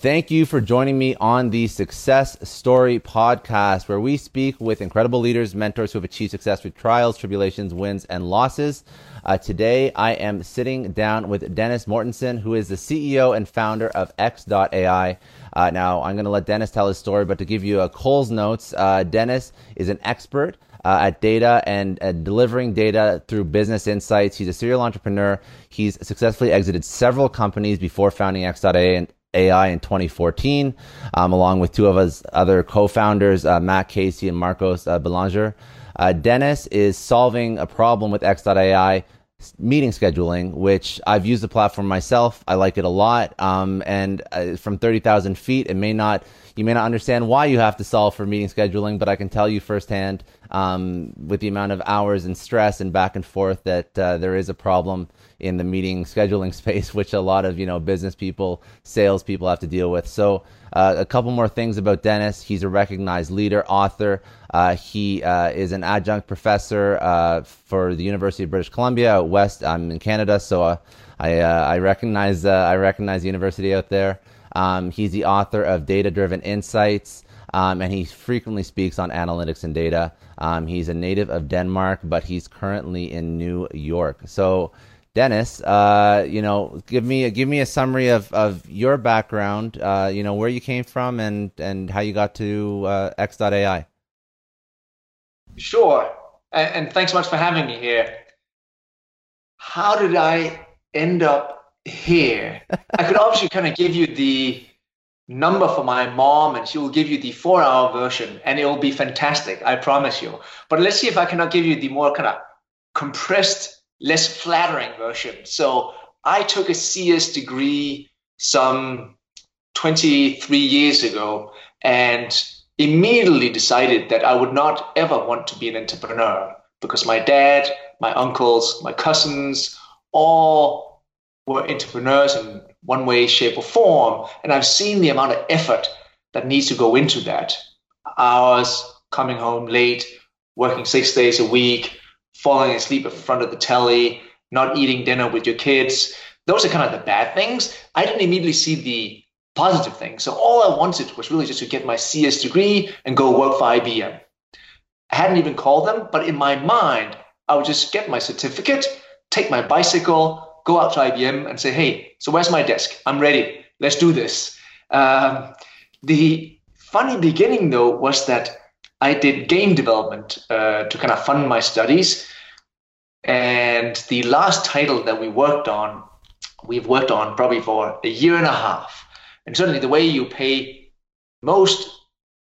Thank you for joining me on the Success Story podcast, where we speak with incredible leaders, mentors who have achieved success through trials, tribulations, wins, and losses. Uh, today, I am sitting down with Dennis Mortensen, who is the CEO and founder of X.AI. Uh, now, I'm going to let Dennis tell his story, but to give you a Cole's notes, uh, Dennis is an expert uh, at data and uh, delivering data through business insights. He's a serial entrepreneur. He's successfully exited several companies before founding X.AI and, AI in 2014, um, along with two of his other co-founders, uh, Matt Casey and Marcos uh, Belenguer. Uh, Dennis is solving a problem with X.AI meeting scheduling, which I've used the platform myself. I like it a lot. Um, and uh, from 30,000 feet, it may not, you may not understand why you have to solve for meeting scheduling, but I can tell you firsthand um, with the amount of hours and stress and back and forth that uh, there is a problem in the meeting scheduling space, which a lot of you know business people, sales people have to deal with. So uh, a couple more things about Dennis. He's a recognized leader, author. Uh, he uh, is an adjunct professor uh, for the University of British Columbia out west. I'm in Canada, so uh, I uh, I recognize I recognize the university out there. Um, he's the author of Data Driven Insights. Um, and he frequently speaks on analytics and data. Um, he's a native of Denmark, but he's currently in New York. So Dennis, uh, you know, give me a, give me a summary of, of your background. Uh, you know, where you came from and and how you got to uh, X.AI. Sure, and, and thanks so much for having me here. How did I end up here? I could obviously kind of give you the number for my mom, and she will give you the four-hour version, and it will be fantastic. I promise you. But let's see if I cannot give you the more kind of compressed less flattering version. So I took a CS degree some 23 years ago and immediately decided that I would not ever want to be an entrepreneur because my dad, my uncles, my cousins all were entrepreneurs in one way, shape, or form. And I've seen the amount of effort that needs to go into that. Hours, coming home late, working six days a week, falling asleep in front of the telly, not eating dinner with your kids. Those are kind of the bad things. I didn't immediately see the positive things. So all I wanted was really just to get my CS degree and go work for IBM. I hadn't even called them, but in my mind, I would just get my certificate, take my bicycle, go out to IBM and say, hey, so where's my desk? I'm ready. Let's do this. Um, the funny beginning, though, was that I did game development uh, to kind of fund my studies. And the last title that we worked on, we've worked on probably for a year and a half. And certainly the way you pay most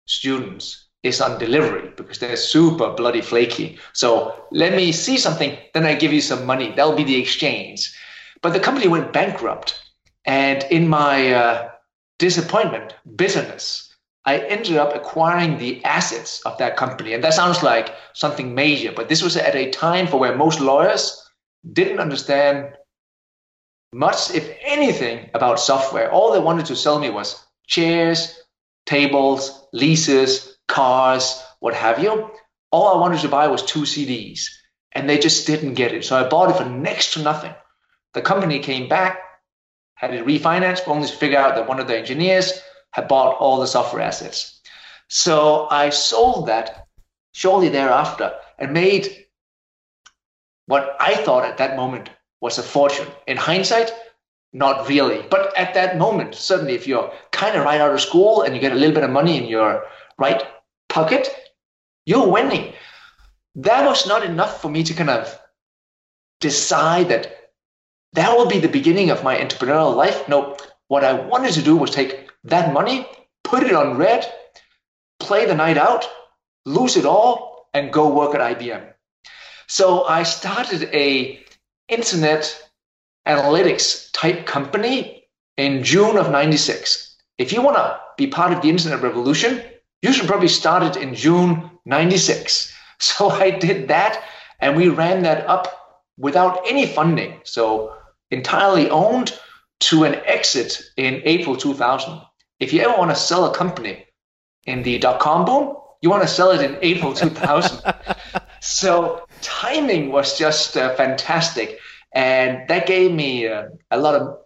students is on delivery because they're super bloody flaky. So let me see something, then I give you some money. That'll be the exchange. But the company went bankrupt. And in my uh, disappointment, bitterness, I ended up acquiring the assets of that company. And that sounds like something major, but this was at a time for where most lawyers didn't understand much, if anything, about software. All they wanted to sell me was chairs, tables, leases, cars, what have you. All I wanted to buy was two CDs, and they just didn't get it. So I bought it for next to nothing. The company came back, had it refinanced, only to figure out that one of the engineers had bought all the software assets. So I sold that shortly thereafter and made what I thought at that moment was a fortune. In hindsight, not really. But at that moment, suddenly, if you're kind of right out of school and you get a little bit of money in your right pocket, you're winning. That was not enough for me to kind of decide that that will be the beginning of my entrepreneurial life. No, what I wanted to do was take that money, put it on red, play the night out, lose it all, and go work at IBM. So I started a internet analytics type company in June of 96. If you want to be part of the internet revolution, you should probably start it in June 96. So I did that and we ran that up without any funding. So entirely owned to an exit in April 2000. If you ever want to sell a company in the dot com boom, you want to sell it in April 2000. so timing was just uh, fantastic. And that gave me uh, a lot of,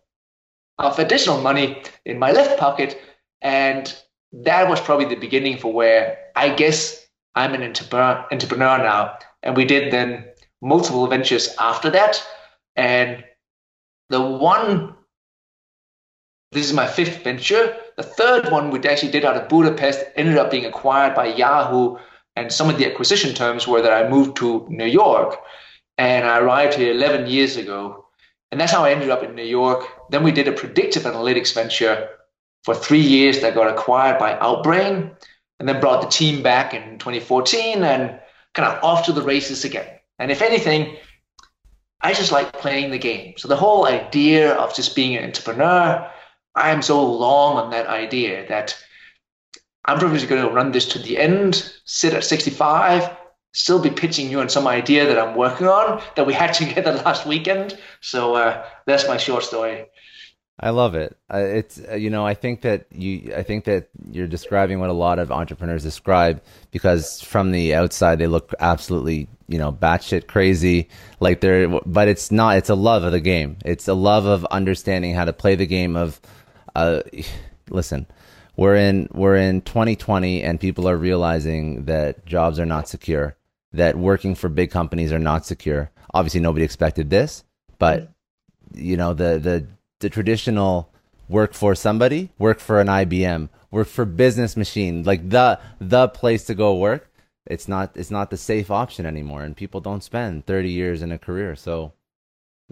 of additional money in my left pocket. And that was probably the beginning for where I guess I'm an entrepreneur, entrepreneur now. And we did then multiple ventures after that. And the one, this is my fifth venture. The third one we actually did out of Budapest ended up being acquired by Yahoo. And some of the acquisition terms were that I moved to New York and I arrived here 11 years ago. And that's how I ended up in New York. Then we did a predictive analytics venture for three years that got acquired by Outbrain and then brought the team back in 2014 and kind of off to the races again. And if anything, I just like playing the game. So the whole idea of just being an entrepreneur, I am so long on that idea that I'm probably going to run this to the end, sit at 65, still be pitching you on some idea that I'm working on that we had together last weekend. So uh, that's my short story. I love it. It's uh, you know I think that you I think that you're describing what a lot of entrepreneurs describe because from the outside they look absolutely you know batshit crazy like they're but it's not. It's a love of the game. It's a love of understanding how to play the game of. Uh, listen, we're in we're in 2020 and people are realizing that jobs are not secure that working for big companies are not secure. Obviously, nobody expected this, but you know the the the traditional work for somebody, work for an IBM, work for Business Machine, like the the place to go work. It's not it's not the safe option anymore, and people don't spend thirty years in a career. So,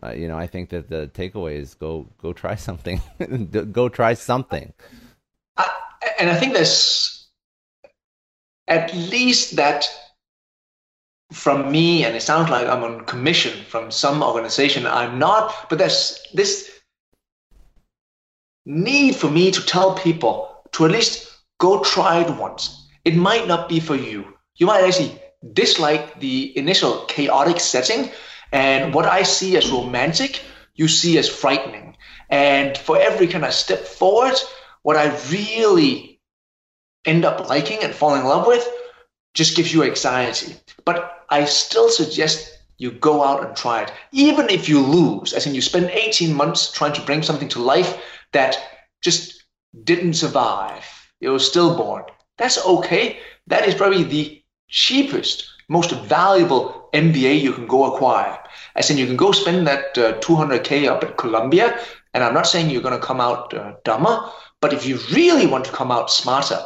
uh, you know, I think that the takeaway is go go try something, go try something. I, and I think there's at least that from me, and it sounds like I'm on commission from some organization. I'm not, but there's this need for me to tell people to at least go try it once. It might not be for you. You might actually dislike the initial chaotic setting, and what I see as romantic, you see as frightening. And for every kind of step forward, what I really end up liking and falling in love with just gives you anxiety. But I still suggest you go out and try it. Even if you lose, as in you spend 18 months trying to bring something to life that just didn't survive, it was stillborn. That's okay. That is probably the cheapest, most valuable MBA you can go acquire. As in, you can go spend that uh, 200K up at Columbia, and I'm not saying you're going to come out uh, dumber, but if you really want to come out smarter,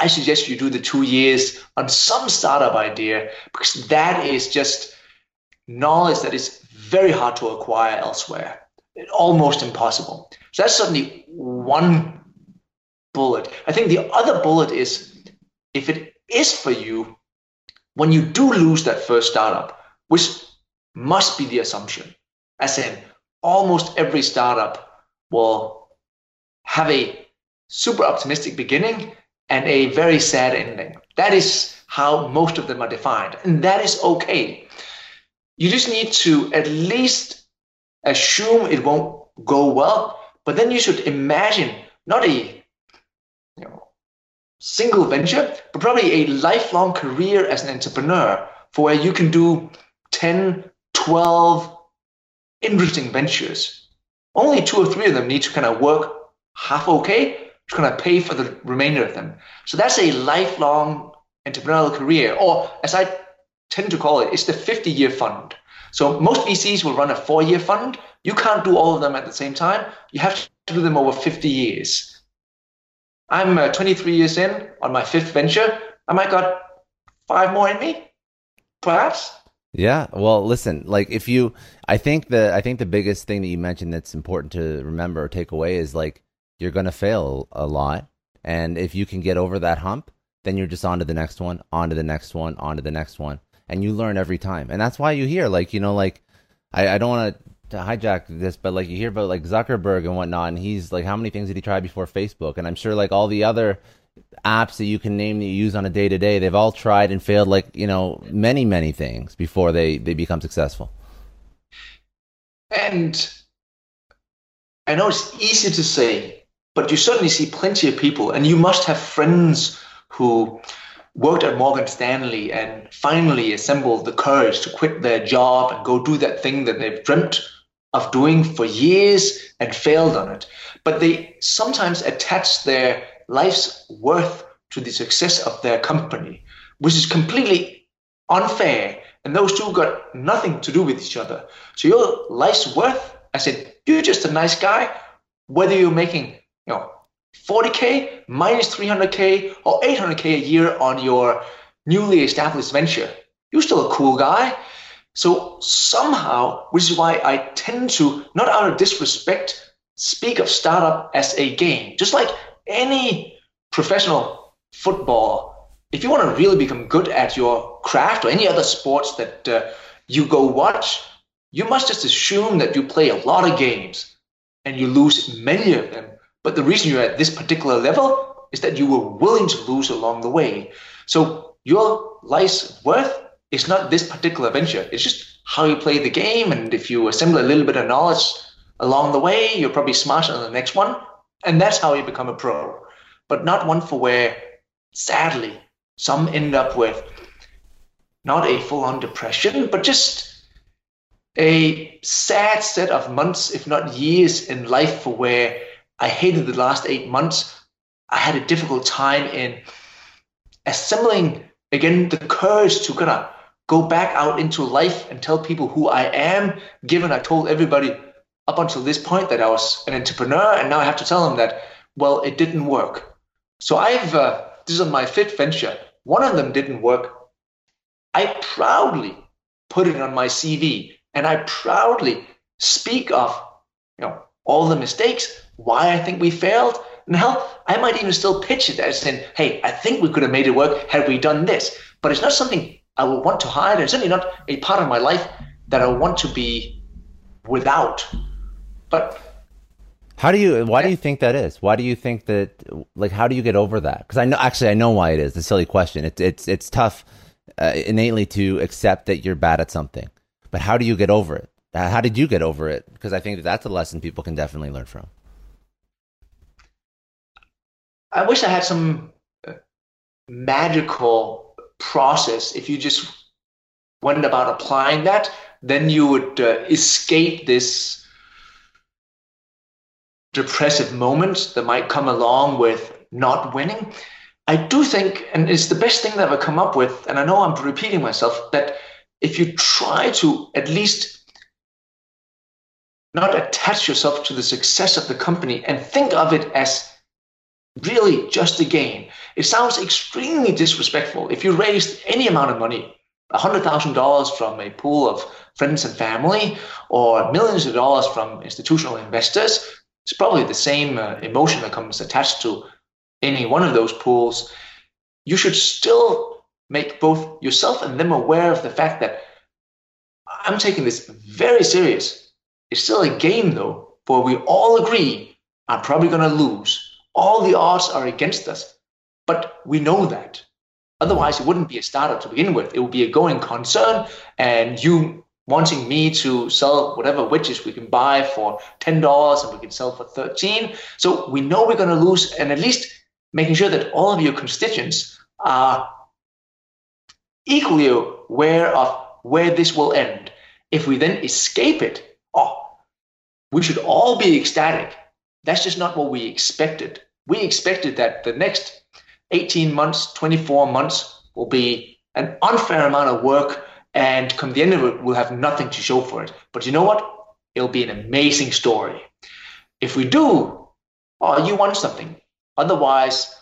I suggest you do the two years on some startup idea because that is just knowledge that is very hard to acquire elsewhere, almost impossible. So that's certainly one bullet. I think the other bullet is if it is for you when you do lose that first startup, which must be the assumption, as in almost every startup will have a super optimistic beginning and a very sad ending. That is how most of them are defined, and that is okay. You just need to at least assume it won't go well, but then you should imagine not a single venture, but probably a lifelong career as an entrepreneur for where you can do 10, 12 interesting ventures. Only two or three of them need to kind of work half okay to kind of pay for the remainder of them. So that's a lifelong entrepreneurial career, or as I tend to call it, it's the 50 year fund. So most VCs will run a four year fund. You can't do all of them at the same time. You have to do them over 50 years. I'm uh, 23 years in on my fifth venture. I might got five more in me, perhaps. Yeah. Well, listen, like if you, I think the, I think the biggest thing that you mentioned that's important to remember or take away is like you're going to fail a lot. And if you can get over that hump, then you're just on to the next one, on to the next one, on to the next one. And you learn every time. And that's why you hear, like, you know, like, I, I don't want to hijack this, but like you hear about like Zuckerberg and whatnot, and he's like, how many things did he try before Facebook? And I'm sure like all the other apps that you can name that you use on a day to day, they've all tried and failed like, you know, many, many things before they, they become successful. And I know it's easy to say, but you certainly see plenty of people, and you must have friends who worked at Morgan Stanley and finally assembled the courage to quit their job and go do that thing that they've dreamt of doing for years and failed on it. But they sometimes attach their life's worth to the success of their company, which is completely unfair. And those two got nothing to do with each other. So your life's worth, I said, you're just a nice guy, whether you're making, you know, 40k minus 300k or 800k a year on your newly established venture. You're still a cool guy. So somehow, which is why I tend to, not out of disrespect, speak of startup as a game. Just like any professional football, if you want to really become good at your craft or any other sports that uh, you go watch, you must just assume that you play a lot of games and you lose many of them. But the reason you're at this particular level is that you were willing to lose along the way. So your life's worth is not this particular venture. It's just how you play the game. And if you assemble a little bit of knowledge along the way, you're probably smarter on the next one. And that's how you become a pro. But not one for where, sadly, some end up with not a full on depression, but just a sad set of months, if not years in life for where I hated the last eight months. I had a difficult time in assembling again the courage to kind of go back out into life and tell people who I am, given I told everybody up until this point that I was an entrepreneur, and now I have to tell them that, well, it didn't work. So I've, uh, this is my fifth venture. One of them didn't work. I proudly put it on my CV and I proudly speak of, you know, all the mistakes, why I think we failed. And hell, I might even still pitch it as saying, hey, I think we could have made it work had we done this. But it's not something I would want to hide. It's certainly not a part of my life that I want to be without. But how do you? Why do you think that is? Why do you think that? Like, how do you get over that? Because I know, actually, I know why it is. The silly question. It's it's it's tough uh, innately to accept that you're bad at something, but how do you get over it? How did you get over it? Because I think that that's a lesson people can definitely learn from. I wish I had some uh, magical process. If you just went about applying that, then you would uh, escape this depressive moment that might come along with not winning. I do think, and it's the best thing that I've come up with, and I know I'm repeating myself, that if you try to at least not attach yourself to the success of the company and think of it as really just a game. It sounds extremely disrespectful. If you raised any amount of money, $100,000 from a pool of friends and family, or millions of dollars from institutional investors, it's probably the same uh, emotion that comes attached to any one of those pools. you should still make both yourself and them aware of the fact that I'm taking this very serious. It's still a game, though, where we all agree I'm probably going to lose. All the odds are against us, but we know that. Otherwise, it wouldn't be a startup to begin with. It would be a going concern, and you wanting me to sell whatever widgets we can buy for ten dollars and we can sell for thirteen. So we know we're going to lose, and at least making sure that all of your constituents are equally aware of where this will end. If we then escape it, oh, we should all be ecstatic. That's just not what we expected. We expected that the next 18 months, 24 months will be an unfair amount of work, and come the end of it, we'll have nothing to show for it. But you know what? It'll be an amazing story. If we do, oh, you won something. Otherwise,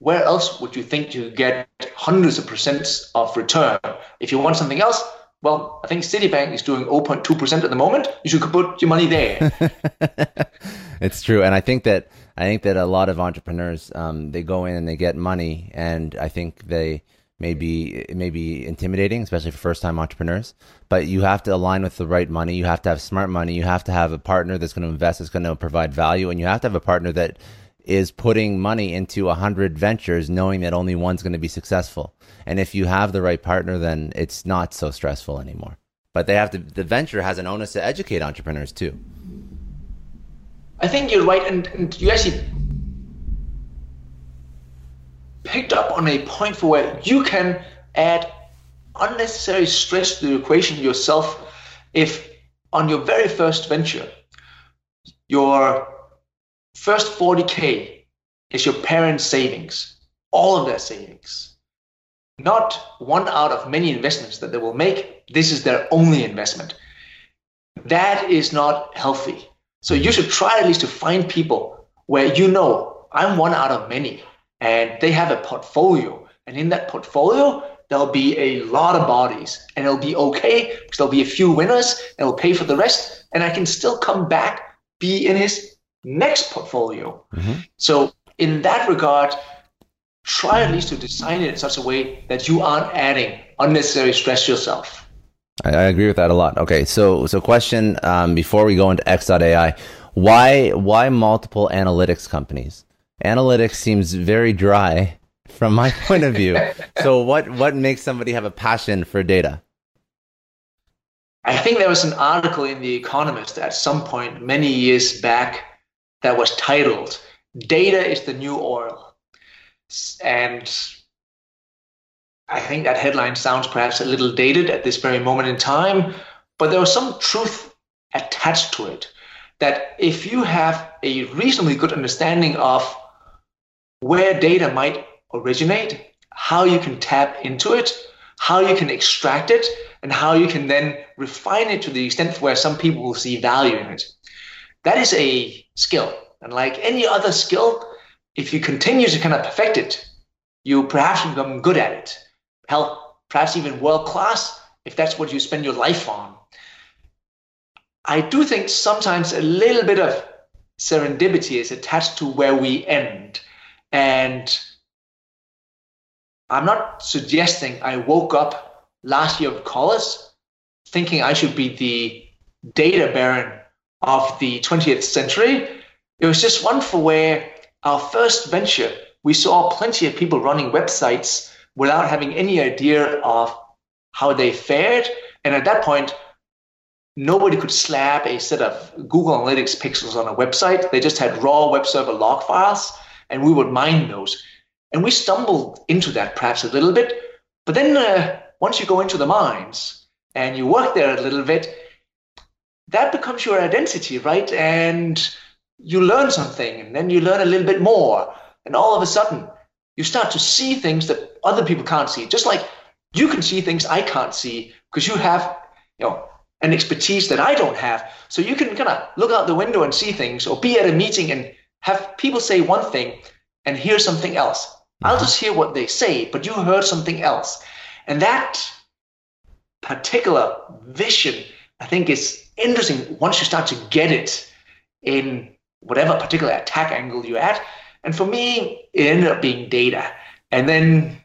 where else would you think you get hundreds of percents of return? If you want something else, well, I think Citibank is doing 0.2% at the moment. You should put your money there. it's true. And I think that I think that a lot of entrepreneurs um, they go in and they get money and I think they may be it may be intimidating, especially for first time entrepreneurs. But you have to align with the right money. You have to have smart money. You have to have a partner that's going to invest, that's going to provide value, and you have to have a partner that is putting money into a hundred ventures, knowing that only one's going to be successful. And if you have the right partner, then it's not so stressful anymore. But they have to. The venture has an onus to educate entrepreneurs too. I think you're right, and, and you actually picked up on a point for where you can add unnecessary stress to the equation yourself if on your very first venture your first 40k is your parents savings all of their savings. Not one out of many investments that they will make. This is their only investment. That is not healthy so you should try at least to find people where you know i'm one out of many and they have a portfolio. And in that portfolio, there'll be a lot of bodies, and it'll be okay because there'll be a few winners, and it'll pay for the rest, and I can still come back, be in his next portfolio. Mm-hmm. So in that regard, try at least to design it in such a way that you aren't adding unnecessary stress yourself. I, I agree with that a lot. Okay, so so question um, before we go into X.AI, why why multiple analytics companies? analytics seems very dry from my point of view. so what what makes somebody have a passion for data? I think there was an article in The Economist at some point many years back that was titled Data is the New Oil. And I think that headline sounds perhaps a little dated at this very moment in time, but there was some truth attached to it. That if you have a reasonably good understanding of where data might originate, how you can tap into it, how you can extract it, and how you can then refine it to the extent where some people will see value in it. That is a skill. And like any other skill, if you continue to kind of perfect it, you perhaps become good at it. Hell, perhaps even world class if that's what you spend your life on. I do think sometimes a little bit of serendipity is attached to where we end. And I'm not suggesting I woke up last year of college thinking I should be the data baron of the 20th century. It was just for where our first venture, we saw plenty of people running websites without having any idea of how they fared. And at that point, nobody could slap a set of Google Analytics pixels on a website. They just had raw web server log files and we would mine those. And we stumbled into that perhaps a little bit. But then uh, once you go into the mines and you work there a little bit, that becomes your identity, right? And you learn something, and then you learn a little bit more. And all of a sudden, you start to see things that other people can't see. Just like you can see things I can't see because you have, you know, an expertise that I don't have. So you can kind of look out the window and see things, or be at a meeting and have people say one thing and hear something else. Mm-hmm. I'll just hear what they say, but you heard something else. And that particular vision, I think, is interesting once you start to get it in whatever particular attack angle you're at. And for me, it ended up being data. And then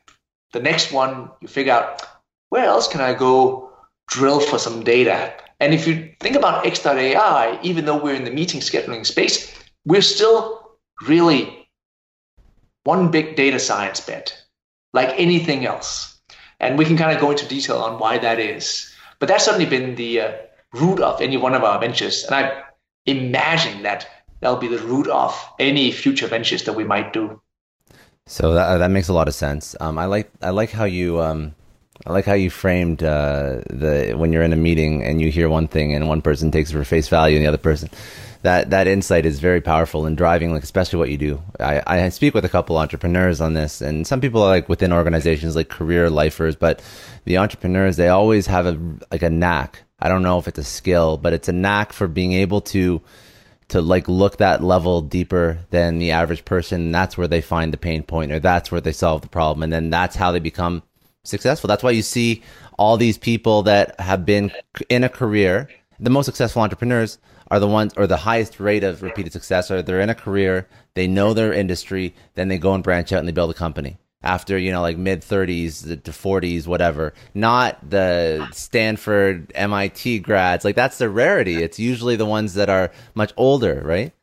the next one, you figure out where else can I go drill for some data? And if you think about X.AI, even though we're in the meeting scheduling space, we're still really one big data science bet, like anything else. And we can kind of go into detail on why that is. But that's certainly been the uh, root of any one of our ventures. And I imagine that that'll be the root of any future ventures that we might do. So that that makes a lot of sense. Um, I like I like how you um, I like how you framed uh, the when you're in a meeting and you hear one thing and one person takes it for face value and the other person. That that insight is very powerful in driving, like especially what you do. I, I speak with a couple entrepreneurs on this, and some people are like within organizations like career lifers, but the entrepreneurs they always have a like a knack. I don't know if it's a skill, but it's a knack for being able to to like look that level deeper than the average person. that's where they find the pain point, or that's where they solve the problem, and then that's how they become successful. That's why you see all these people that have been in a career. The most successful entrepreneurs are the ones, or the highest rate of repeated success, are they're in a career, they know their industry, then they go and branch out and they build a company after you know like mid 30s to 40s whatever. Not the stanford mit grads. Like that's the rarity. It's usually the ones that are much older right?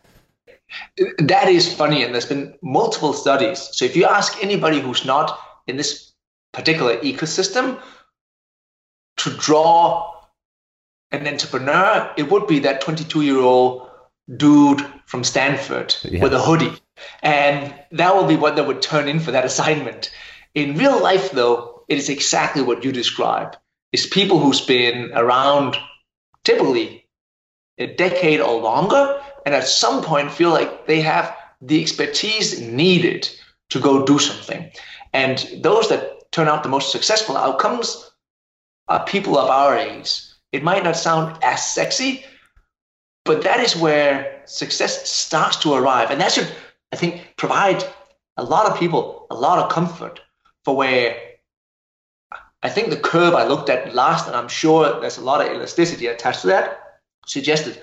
That is funny and there's been multiple studies. So if you ask anybody who's not in this particular ecosystem to draw an entrepreneur, it would be that 22 year old dude from Stanford yeah. with a hoodie. And that will be what they would turn in for that assignment. In real life, though, it is exactly what you describe. It's people who's been around typically a decade or longer, and at some point feel like they have the expertise needed to go do something. And those that turn out the most successful outcomes are people of our age. It might not sound as sexy, but that is where success starts to arrive. And that should, I think, provide a lot of people a lot of comfort for where I think the curve I looked at last, and I'm sure there's a lot of elasticity attached to that, suggested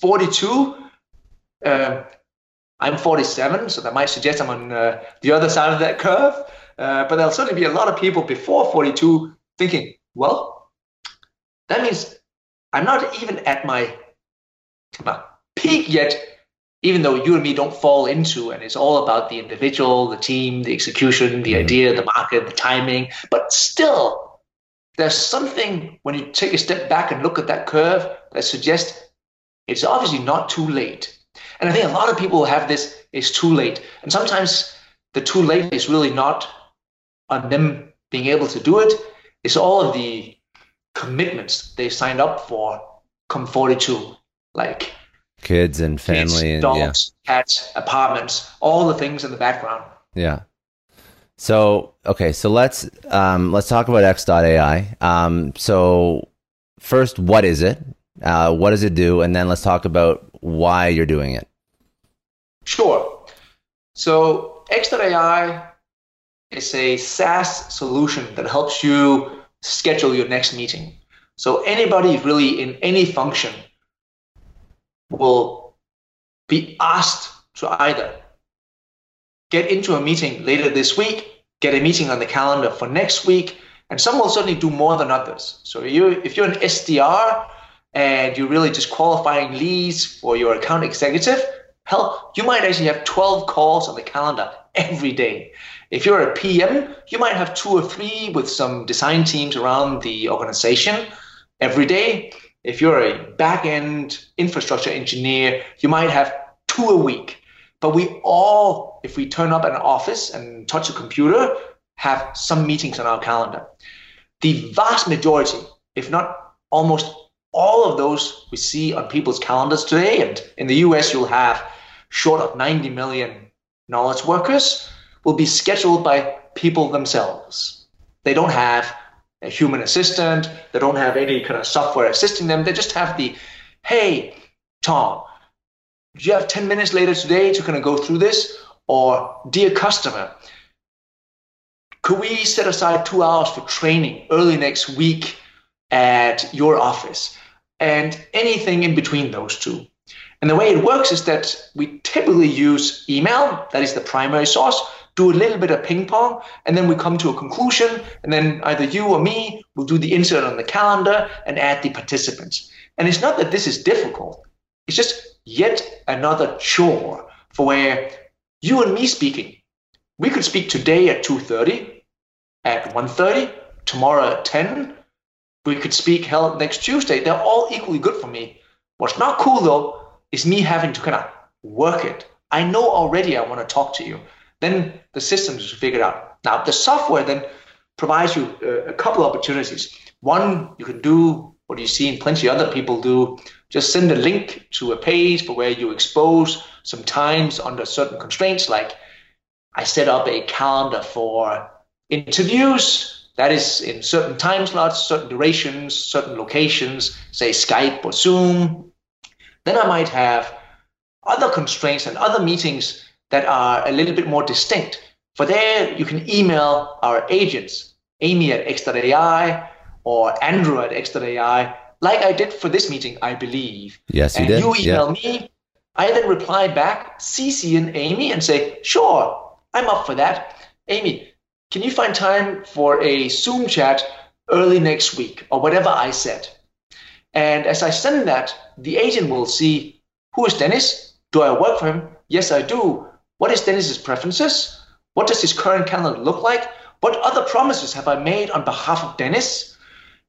42. Uh, I'm 47, so that might suggest I'm on uh, the other side of that curve. Uh, but there'll certainly be a lot of people before 42 thinking, well, that means I'm not even at my, my peak yet, even though you and me don't fall into, and it's all about the individual, the team, the execution, the mm-hmm. idea, the market, the timing. But still, there's something when you take a step back and look at that curve that suggests it's obviously not too late. And I think a lot of people have this, it's too late. And sometimes the too late is really not on them being able to do it, it is all of the commitments they signed up for come 42 like kids and family kids, and dogs yeah. cats apartments all the things in the background. Yeah. So okay so let's um, let's talk about x.ai um, so first what is it? Uh, what does it do? And then let's talk about why you're doing it. Sure. So x.ai is a SaaS solution that helps you schedule your next meeting. So anybody really in any function will be asked to either get into a meeting later this week, get a meeting on the calendar for next week, and some will certainly do more than others. So you, if you're an SDR and you're really just qualifying leads for your account executive, hell, you might actually have 12 calls on the calendar every day. If you're a PM, you might have two or three with some design teams around the organization every day. If you're a back end infrastructure engineer, you might have two a week. But we all, if we turn up at an office and touch a computer, have some meetings on our calendar. The vast majority, if not almost all of those we see on people's calendars today, and in the US, you'll have short of 90 million knowledge workers, will be scheduled by people themselves. They don't have a human assistant, they don't have any kind of software assisting them. They just have the, hey, Tom, do you have 10 minutes later today to kind of go through this? Or, dear customer, could we set aside two hours for training early next week at your office? And anything in between those two. And the way it works is that we typically use email, that is the primary source, do a little bit of ping pong, and then we come to a conclusion, and then either you or me will do the insert on the calendar and add the participants. And it's not that this is difficult, it's just yet another chore for where you and me speaking, we could speak today at 2.30, at 1.30, tomorrow at 10, we could speak hell next Tuesday. They're all equally good for me. What's not cool though is me having to kind of work it. I know already I want to talk to you. Then the systems is figured out. Now the software then provides you a, a couple of opportunities. One, you can do what you see and plenty of other people do. Just send a link to a page for where you expose some times under certain constraints. Like I set up a calendar for interviews that is in certain time slots, certain durations, certain locations, say Skype or Zoom. Then I might have other constraints and other meetings that are a little bit more distinct. For there, you can email our agents, Amy at X.AI or Andrew at X.AI, like I did for this meeting, I believe. Yes, you and did. you email yeah. me. I then reply back, CC and Amy, and say, sure, I'm up for that. Amy, can you find time for a Zoom chat early next week or whatever I said? And as I send that, the agent will see who is Dennis? Do I work for him? Yes, I do. What is Dennis's preferences? What does his current calendar look like? What other promises have I made on behalf of Dennis?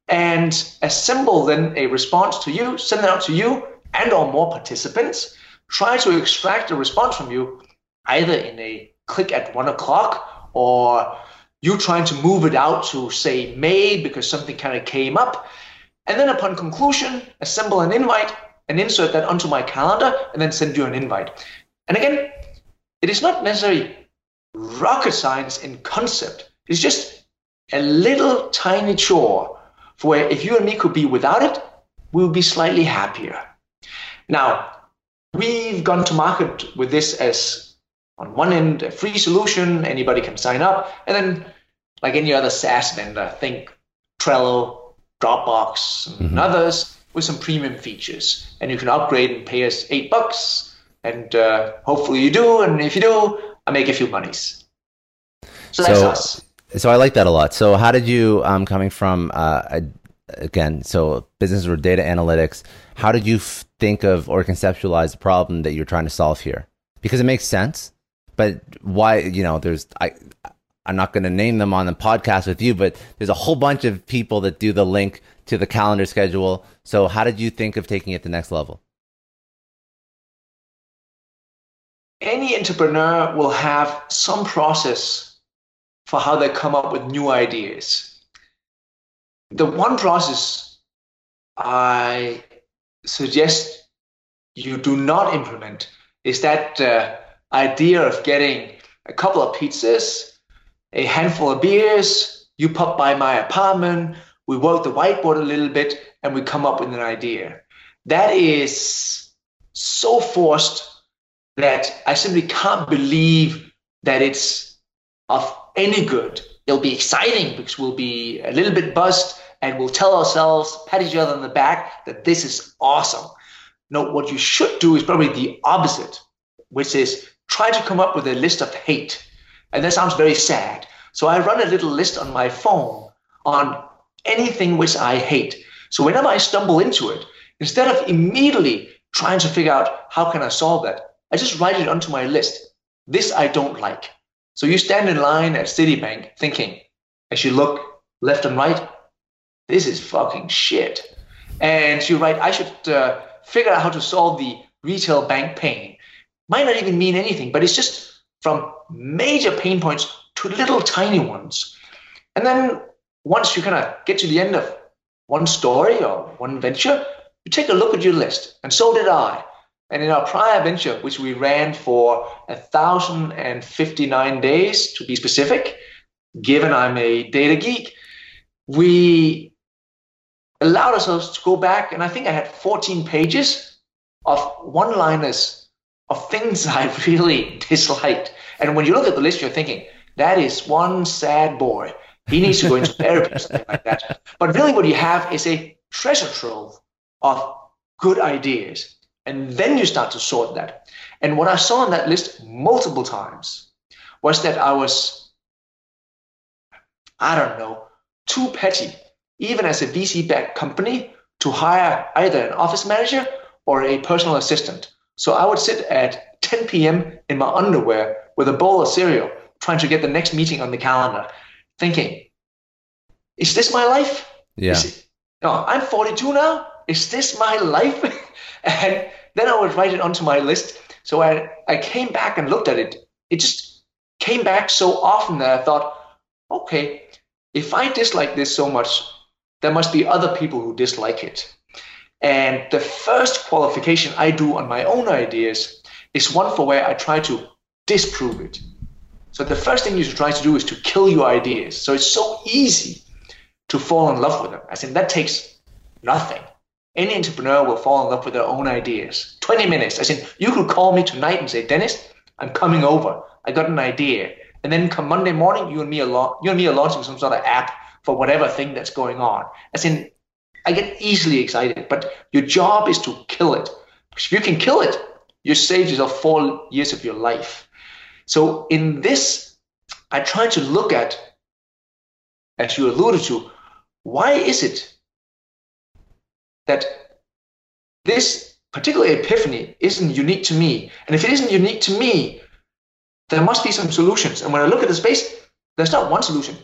And assemble then a response to you, send it out to you and or more participants. Try to extract a response from you either in a click at one o'clock or you trying to move it out to say May because something kind of came up. And then upon conclusion, assemble an invite and insert that onto my calendar and then send you an invite. And again, it is not necessarily rocket science in concept. It's just a little tiny chore for where if you and me could be without it, we would be slightly happier. Now, we've gone to market with this as on one end, a free solution, anybody can sign up, and then like any other SaaS vendor, think Trello, Dropbox, and mm-hmm. others with some premium features, and you can upgrade and pay us eight bucks, and uh, hopefully you do, and if you do, I make a few monies. So that's so, us. So I like that a lot. So how did you, um, coming from uh, again, so business or data analytics, how did you f- think of or conceptualize the problem that you're trying to solve here? Because it makes sense but why you know there's i i'm not going to name them on the podcast with you but there's a whole bunch of people that do the link to the calendar schedule so how did you think of taking it to the next level any entrepreneur will have some process for how they come up with new ideas the one process i suggest you do not implement is that uh, idea of getting a couple of pizzas, a handful of beers, you pop by my apartment, we work the whiteboard a little bit, and we come up with an idea. That is so forced that I simply can't believe that it's of any good. It'll be exciting because we'll be a little bit buzzed and we'll tell ourselves, pat each other on the back that this is awesome. No, what you should do is probably the opposite, which is try to come up with a list of hate. And that sounds very sad. So I run a little list on my phone on anything which I hate. So whenever I stumble into it, instead of immediately trying to figure out how can I solve that, I just write it onto my list. This I don't like. So you stand in line at Citibank thinking, as you look left and right, this is fucking shit. And you write, I should uh, figure out how to solve the retail bank pain might not even mean anything, but it's just from major pain points to little tiny ones. And then once you kind of get to the end of one story or one venture, you take a look at your list. And so did I. And in our prior venture, which we ran for 1,059 days to be specific, given I'm a data geek, we allowed ourselves to go back, and I think I had 14 pages of one liners of things I really disliked. And when you look at the list, you're thinking, that is one sad boy. He needs to go into therapy or something like that. But really, what you have is a treasure trove of good ideas. And then you start to sort that. And what I saw on that list multiple times was that I was, I don't know, too petty, even as a VC backed company, to hire either an office manager or a personal assistant. So I would sit at 10 p.m. in my underwear with a bowl of cereal, trying to get the next meeting on the calendar, thinking, is this my life? Yeah. It, no, I'm 42 now. Is this my life? and then I would write it onto my list. So I, I came back and looked at it. It just came back so often that I thought, okay, if I dislike this so much, there must be other people who dislike it. And the first qualification I do on my own ideas is one for where I try to disprove it. So the first thing you should try to do is to kill your ideas. So it's so easy to fall in love with them. As in, that takes nothing. Any entrepreneur will fall in love with their own ideas. 20 minutes. I said, you could call me tonight and say, Dennis, I'm coming over. I got an idea. And then come Monday morning, you and me are la- you and me are launching some sort of app for whatever thing that's going on. As in, I get easily excited, but your job is to kill it. Because if you can kill it, you save yourself four years of your life. So in this, I try to look at, as you alluded to, why is it that this particular epiphany isn't unique to me? And if it isn't unique to me, there must be some solutions. And when I look at the space, there's not one solution.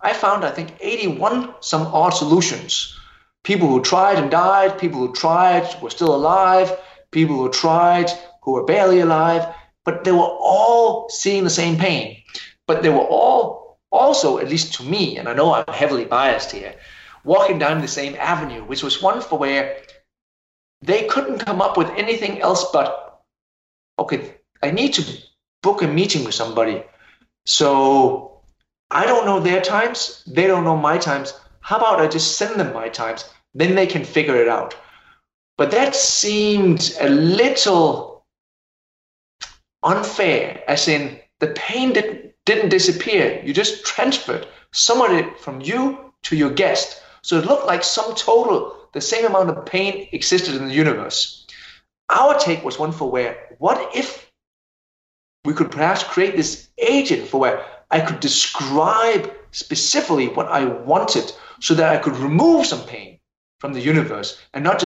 I found, I think, 81 some odd solutions. People who tried and died, people who tried were still alive, people who tried who were barely alive, but they were all seeing the same pain. But they were all also, at least to me, and I know I'm heavily biased here, walking down the same avenue, which was one for where they couldn't come up with anything else but, okay, I need to book a meeting with somebody. So I don't know their times, they don't know my times. How about I just send them my times? Then they can figure it out. But that seemed a little unfair, as in the pain didn't, didn't disappear. You just transferred some of it from you to your guest. So it looked like some total, the same amount of pain existed in the universe. Our take was one for where, what if we could perhaps create this agent for where I could describe specifically what I wanted so that I could remove some pain from the universe and not just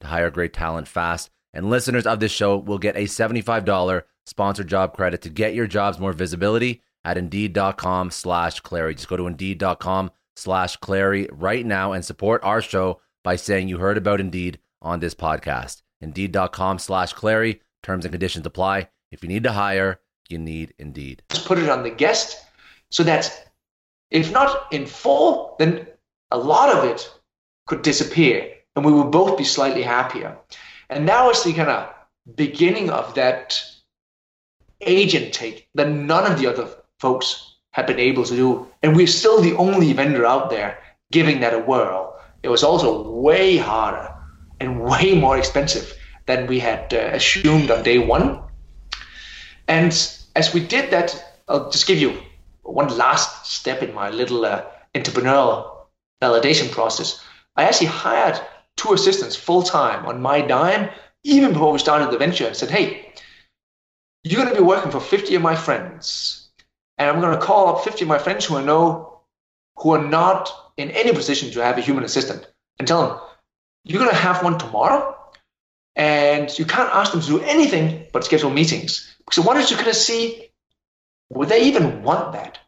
to hire great talent fast. And listeners of this show will get a $75 sponsored job credit to get your jobs more visibility at indeed.com slash Clary. Just go to indeed.com slash Clary right now and support our show by saying you heard about Indeed on this podcast. Indeed.com slash Clary. Terms and conditions apply. If you need to hire, you need Indeed. Just put it on the guest so that if not in full, then a lot of it could disappear and we would both be slightly happier. And now is the kind of beginning of that agent take that none of the other folks have been able to do. And we're still the only vendor out there giving that a whirl. It was also way harder and way more expensive than we had uh, assumed on day one. And as we did that, I'll just give you one last step in my little uh, entrepreneurial validation process. I actually hired two assistants full time on my dime, even before we started the venture, and said, hey, you're going to be working for 50 of my friends. And I'm going to call up 50 of my friends who I know who are not in any position to have a human assistant and tell them, you're going to have one tomorrow. and you can't ask them to do anything but schedule meetings. So I wanted to kind of see would they even want that?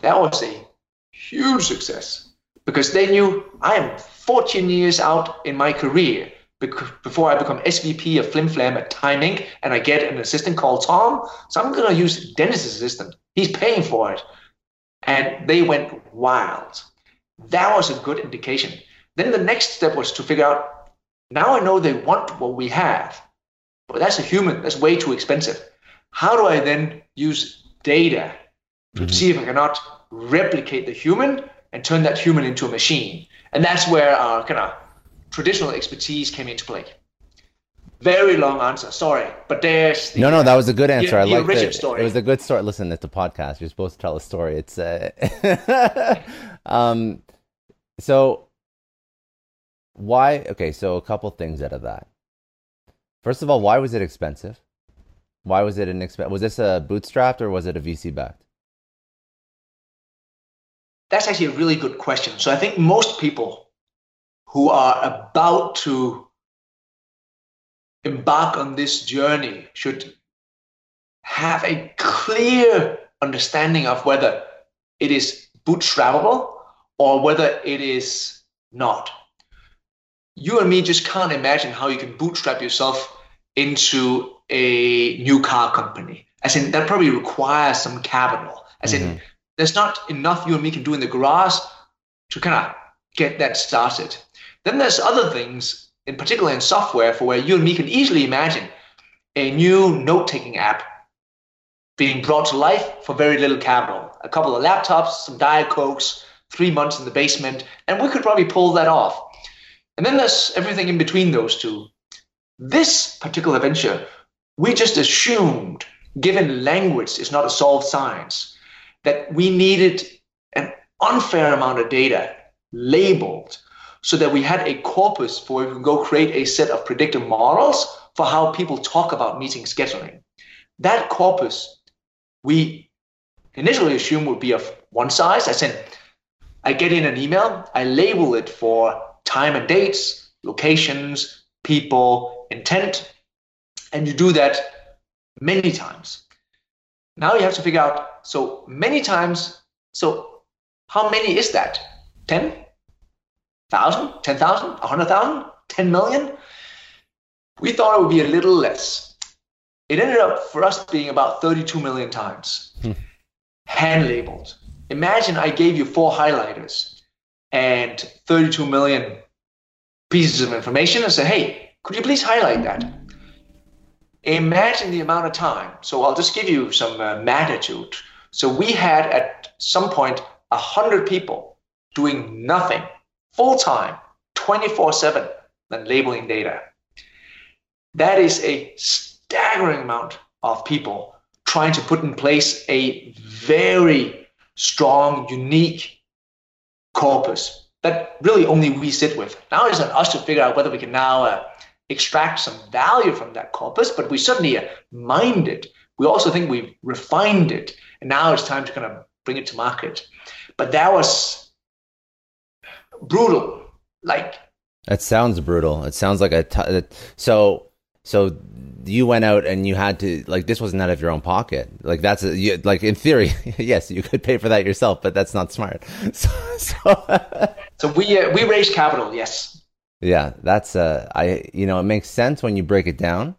That was a huge success because they knew I am 14 years out in my career before I become SVP of FlimFlam at Time Inc. and I get an assistant called Tom. So I'm going to use Dennis's assistant. He's paying for it. And they went wild. That was a good indication. Then the next step was to figure out now I know they want what we have, but that's a human, that's way too expensive. How do I then use data to mm-hmm. see if I cannot replicate the human and turn that human into a machine? And that's where our kind of traditional expertise came into play. Very long answer, sorry, but there's the, no, no. That was a good answer. The, I like it. Story. It was a good story. Listen, it's a podcast. You're supposed to tell a story. It's uh, um, so why? Okay, so a couple things out of that. First of all, why was it expensive? Why was it an expensive? Was this a bootstrapped or was it a VC backed? That's actually a really good question. So I think most people who are about to embark on this journey should have a clear understanding of whether it is bootstrappable or whether it is not. You and me just can't imagine how you can bootstrap yourself into a new car company. As in, that probably requires some capital. As mm-hmm. in, there's not enough you and me can do in the garage to kind of get that started. Then there's other things, in particular in software, for where you and me can easily imagine a new note-taking app being brought to life for very little capital. A couple of laptops, some Diet Cokes, three months in the basement, and we could probably pull that off. And then there's everything in between those two. This particular venture, we just assumed, given language is not a solved science, that we needed an unfair amount of data labeled so that we had a corpus for we can go create a set of predictive models for how people talk about meeting scheduling. That corpus we initially assumed would be of one size, I said, I get in an email, I label it for time and dates, locations, people, intent, and you do that many times. Now you have to figure out so many times, so how many is that? 10? thousand, ten thousand, a hundred thousand, ten million. We thought it would be a little less. It ended up for us being about 32 million times, hmm. hand labeled. Imagine I gave you four highlighters and 32 million pieces of information and said, hey, could you please highlight that? Imagine the amount of time. So I'll just give you some uh, magnitude. So we had at some point 100 people doing nothing full time, 24 7 than labeling data. That is a staggering amount of people trying to put in place a very strong, unique corpus that really only we sit with. Now it's on us to figure out whether we can now uh, extract some value from that corpus, but we certainly mined it. We also think we've refined it, and now it's time to kind of bring it to market. But that was brutal. Like that sounds brutal. It sounds like a t- so so you went out and you had to like this wasn't out of your own pocket. Like that's a, you, like in theory, yes, you could pay for that yourself, but that's not smart. So so, so we uh, we raised capital. Yes. Yeah, that's uh I you know it makes sense when you break it down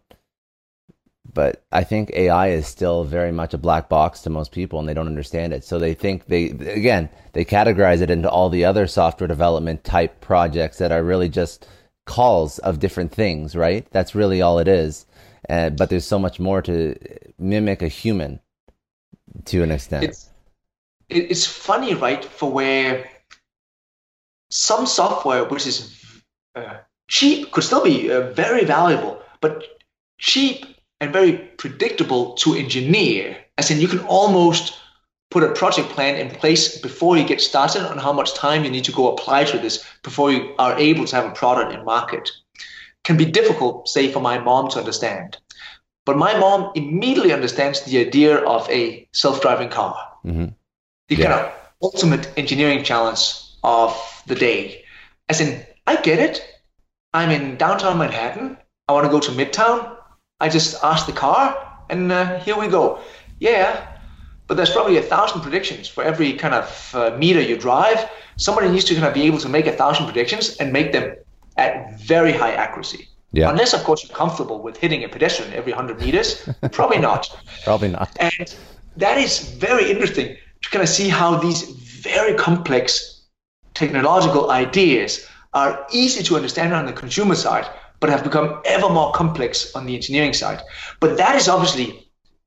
but I think AI is still very much a black box to most people and they don't understand it. So they think they, again, they categorize it into all the other software development type projects that are really just calls of different things, right? That's really all it is. Uh, but there's so much more to mimic a human to an extent. It's, it's funny, right? For where some software, which is uh, cheap, could still be uh, very valuable, but cheap and very predictable to engineer. As in, you can almost put a project plan in place before you get started on how much time you need to go apply to this before you are able to have a product in market. Can be difficult, say, for my mom to understand. But my mom immediately understands the idea of a self-driving car. Mm-hmm. The yeah. kind of ultimate engineering challenge of the day. As in, I get it. I'm in downtown Manhattan. I want to go to Midtown. I just ask the car, and uh, here we go. Yeah, but there's probably a thousand predictions for every kind of uh, meter you drive. Somebody needs to kind of be able to make a thousand predictions and make them at very high accuracy. Yeah. Unless, of course, you're comfortable with hitting a pedestrian every 100 meters. Probably not. Probably not. And that is very interesting to kind of see how these very complex technological ideas are easy to understand on the consumer side, but have become ever more complex on the engineering side. But that is obviously,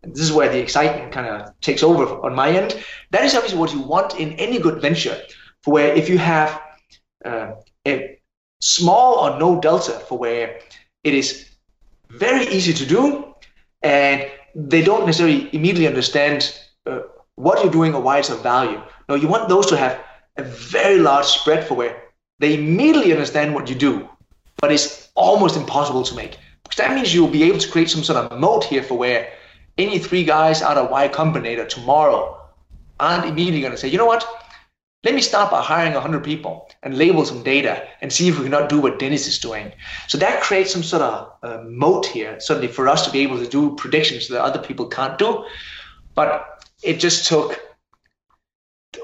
this is where the excitement kind of takes over on my end. That is obviously what you want in any good venture, for where if you have uh, a small or no delta for where it is very easy to do and they don't necessarily immediately understand uh, what you're doing or why it's of value. No, you want those to have a very large spread for where they immediately understand what you do, but it's almost impossible to make. Because that means you'll be able to create some sort of moat here for where any three guys out of Y Combinator tomorrow aren't immediately going to say, you know what? Let me start by hiring 100 people and label some data and see if we cannot do what Dennis is doing. So that creates some sort of uh, moat here, certainly for us to be able to do predictions that other people can't do. But it just took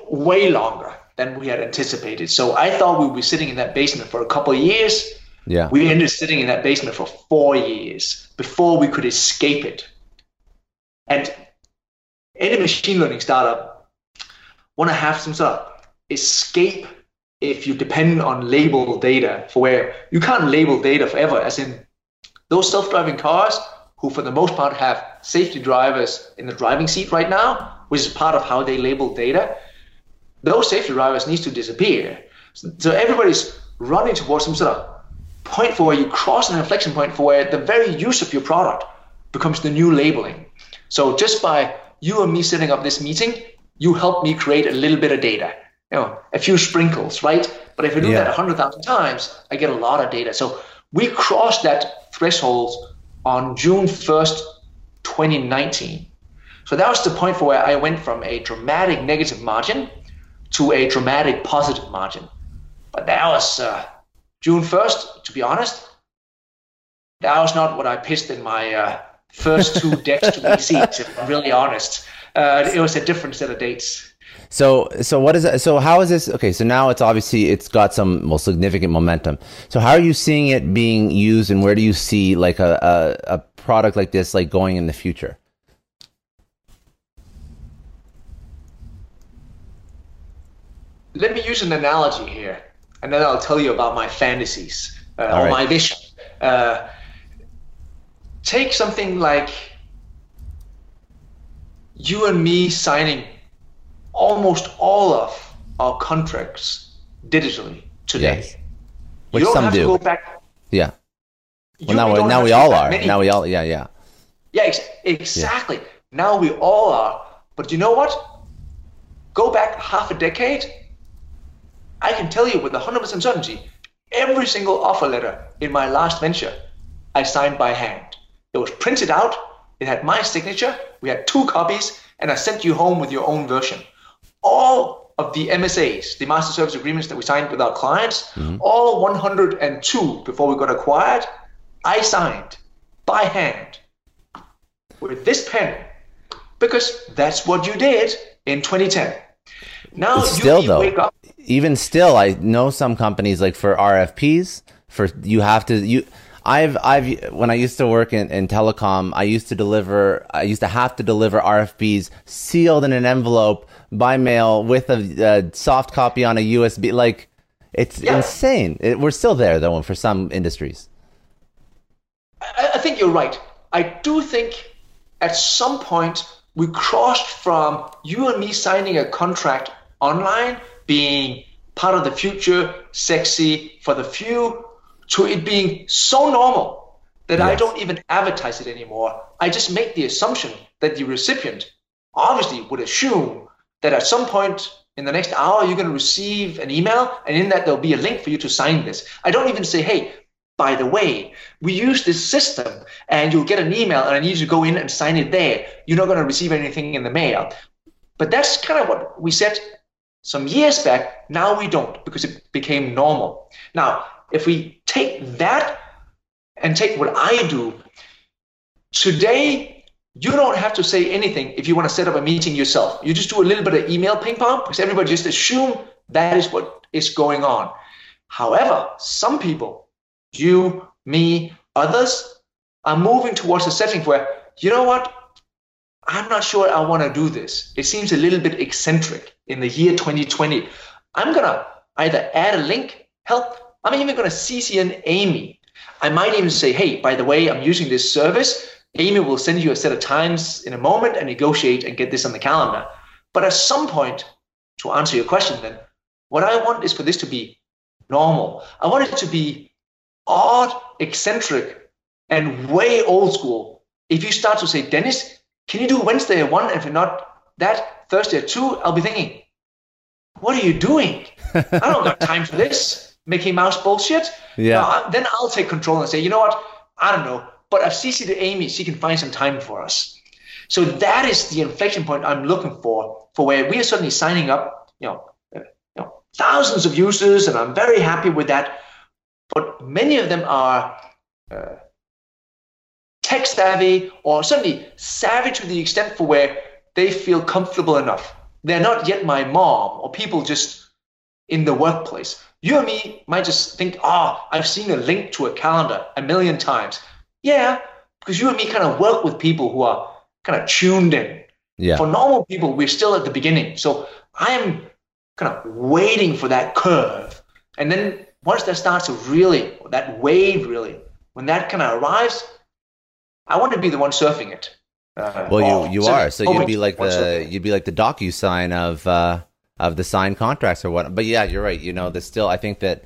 way longer than we had anticipated. So I thought we would be sitting in that basement for a couple of years. Yeah. We ended up sitting in that basement for four years before we could escape it. And any machine learning startup want to have some sort of escape if you depend on label data for where you can't label data forever, as in those self-driving cars who for the most part have safety drivers in the driving seat right now, which is part of how they label data, those safety drivers needs to disappear. So everybody's running towards some sort of point for where you cross an inflection point for where the very use of your product becomes the new labeling. So just by you and me setting up this meeting, you help me create a little bit of data you know, a few sprinkles, right? But if I do yeah. that 100,000 times, I get a lot of data. So we crossed that threshold on June 1st, 2019. So that was the point for where I went from a dramatic negative margin to a dramatic positive margin. But that was uh, June 1st, to be honest. That was not what I pitched in my uh, first two decks to VCs, if I'm really honest. Uh, it was a different set of dates. So, so what is that? So how is this? Okay. So now it's obviously, it's got some well, significant momentum. So how are you seeing it being used and where do you see like a, a, a product like this, like going in the future? Let me use an analogy here and then I'll tell you about my fantasies uh, or right. my vision. Uh, take something like you and me signing almost all of our contracts digitally today. Yes. Which you don't some have do. to go back. Yeah. Well, now, we, now we all are. Many. Now we all, yeah, yeah. Yeah, ex- exactly. Yeah. Now we all are. But you know what? Go back half a decade. I can tell you with 100% certainty, every single offer letter in my last venture, I signed by hand. It was printed out. It had my signature. We had two copies, and I sent you home with your own version all of the MSAs, the master service agreements that we signed with our clients, mm-hmm. all 102 before we got acquired, I signed by hand with this pen because that's what you did in 2010. Now you still though, even still, I know some companies like for RFPs, for you have to you. I've I've when I used to work in, in telecom, I used to deliver. I used to have to deliver RFPs sealed in an envelope by mail with a, a soft copy on a USB. Like, it's yeah. insane. It, we're still there though for some industries. I, I think you're right. I do think at some point we crossed from you and me signing a contract online being part of the future, sexy for the few, to it being so normal that yes. I don't even advertise it anymore. I just make the assumption that the recipient obviously would assume that at some point in the next hour, you're going to receive an email, and in that, there'll be a link for you to sign this. I don't even say, hey, by the way, we use this system, and you'll get an email, and I need you to go in and sign it there. You're not going to receive anything in the mail. But that's kind of what we said some years back. Now we don't because it became normal. Now, if we take that and take what I do. Today, you don't have to say anything if you want to set up a meeting yourself. You just do a little bit of email ping pong because everybody just assume that is what is going on. However, some people, you, me, others, are moving towards a setting where, you know what, I'm not sure I want to do this. It seems a little bit eccentric in the year 2020. I'm going to either add a link, help, I'm even going to CC in Amy. I might even say, hey, by the way, I'm using this service. Amy will send you a set of times in a moment and negotiate and get this on the calendar. But at some point, to answer your question, then, what I want is for this to be normal. I want it to be odd, eccentric, and way old school. If you start to say, Dennis, can you do Wednesday at one? And if not that, Thursday at two, I'll be thinking, what are you doing? I don't got time for this Mickey Mouse bullshit. Yeah. No, then I'll take control and say, you know what? I don't know, but I've CC'd to Amy. She can find some time for us. So that is the inflection point I'm looking for, for where we are suddenly signing up, you know, uh, you know, thousands of users, and I'm very happy with that. But many of them are uh, tech savvy or certainly savvy to the extent for where they feel comfortable enough. They're not yet my mom or people just in the workplace. You and me might just think, oh, I've seen a link to a calendar a million times. Yeah, because you and me kind of work with people who are kind of tuned in. Yeah. For normal people, we're still at the beginning. So I am kind of waiting for that curve. And then once that starts to really, that wave really, when that kind of arrives, I want to be the one surfing it. Uh, well, you you are. So you'd be like the you'd be like the DocuSign of uh, of the signed contracts or what. But yeah, you're right. You know, there's still I think that,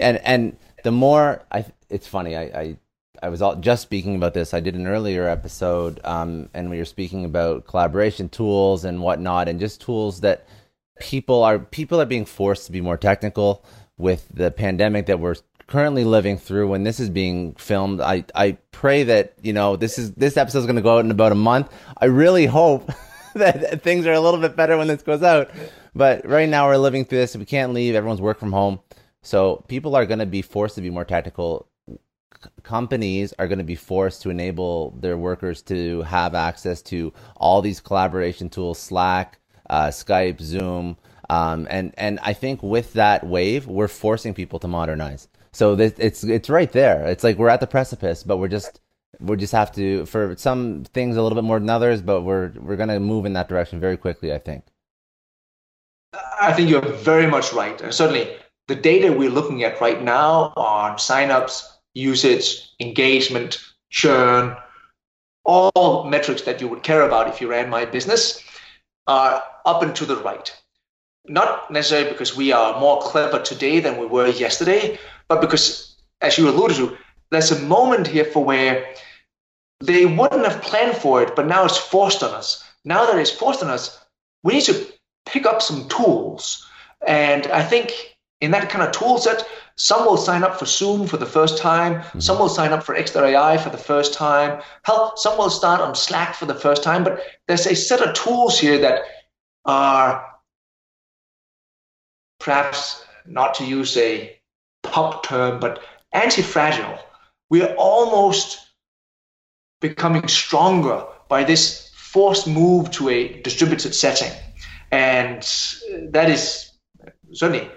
and and the more I, it's funny. I I, I was all, just speaking about this. I did an earlier episode, um, and we were speaking about collaboration tools and whatnot, and just tools that people are people are being forced to be more technical with the pandemic that we're currently living through when this is being filmed. I, I pray that, you know, this is this episode is going to go out in about a month. I really hope that things are a little bit better when this goes out. But right now we're living through this. We can't leave. Everyone's work from home. So people are going to be forced to be more tactical. Companies are going to be forced to enable their workers to have access to all these collaboration tools, Slack, uh, Skype, Zoom, um, and and I think with that wave, we're forcing people to modernize. So this, it's it's right there. It's like we're at the precipice, but we're just we just have to for some things a little bit more than others, but we're we're gonna move in that direction very quickly. I think. I think you're very much right. And certainly, the data we're looking at right now on signups, usage, engagement, churn, all metrics that you would care about if you ran my business are up and to the right. Not necessarily because we are more clever today than we were yesterday, but because, as you alluded to, there's a moment here for where they wouldn't have planned for it, but now it's forced on us. Now that it's forced on us, we need to pick up some tools. And I think in that kind of tool set, some will sign up for Zoom for the first time. Mm-hmm. Some will sign up for X.AI for the first time. Hell, some will start on Slack for the first time. But there's a set of tools here that are perhaps not to use a pop term, but anti-fragile. We're almost becoming stronger by this forced move to a distributed setting. And that is certainly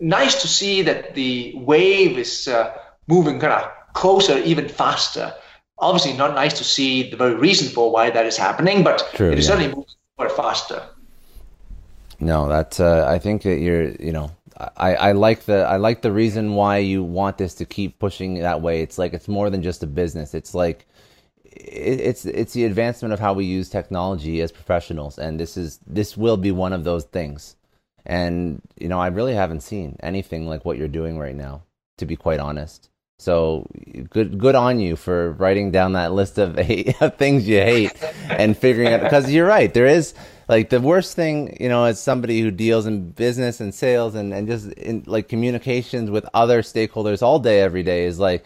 nice to see that the wave is uh, moving kind of closer, even faster. Obviously, not nice to see the very reason for why that is happening, but True, it is yeah. certainly moving faster. No, that's. Uh, I think that you're. You know, I, I like the I like the reason why you want this to keep pushing that way. It's like it's more than just a business. It's like it, it's it's the advancement of how we use technology as professionals, and this is this will be one of those things. And you know, I really haven't seen anything like what you're doing right now, to be quite honest. So good good on you for writing down that list of, eight, of things you hate and figuring out because you're right. There is like the worst thing, you know, as somebody who deals in business and sales and, and just in like communications with other stakeholders all day, every day is like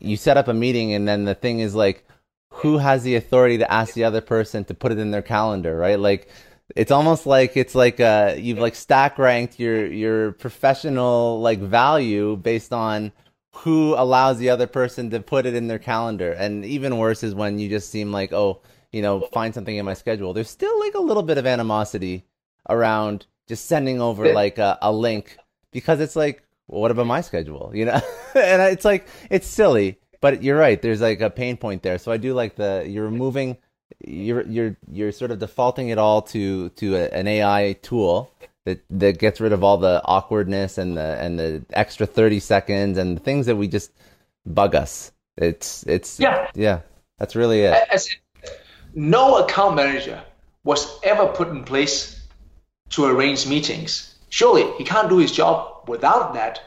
you set up a meeting and then the thing is like, who has the authority to ask the other person to put it in their calendar, right? Like, it's almost like it's like uh you've like stack ranked your your professional like value based on who allows the other person to put it in their calendar. And even worse is when you just seem like, oh, you know, find something in my schedule. There's still like a little bit of animosity around just sending over like a, a link because it's like, well, what about my schedule? You know, and it's like it's silly, but you're right. There's like a pain point there. So I do like the you're removing, you're you're you're sort of defaulting it all to to a, an AI tool that that gets rid of all the awkwardness and the and the extra 30 seconds and the things that we just bug us. It's it's yeah yeah. That's really it. As no account manager was ever put in place to arrange meetings. Surely he can't do his job without that,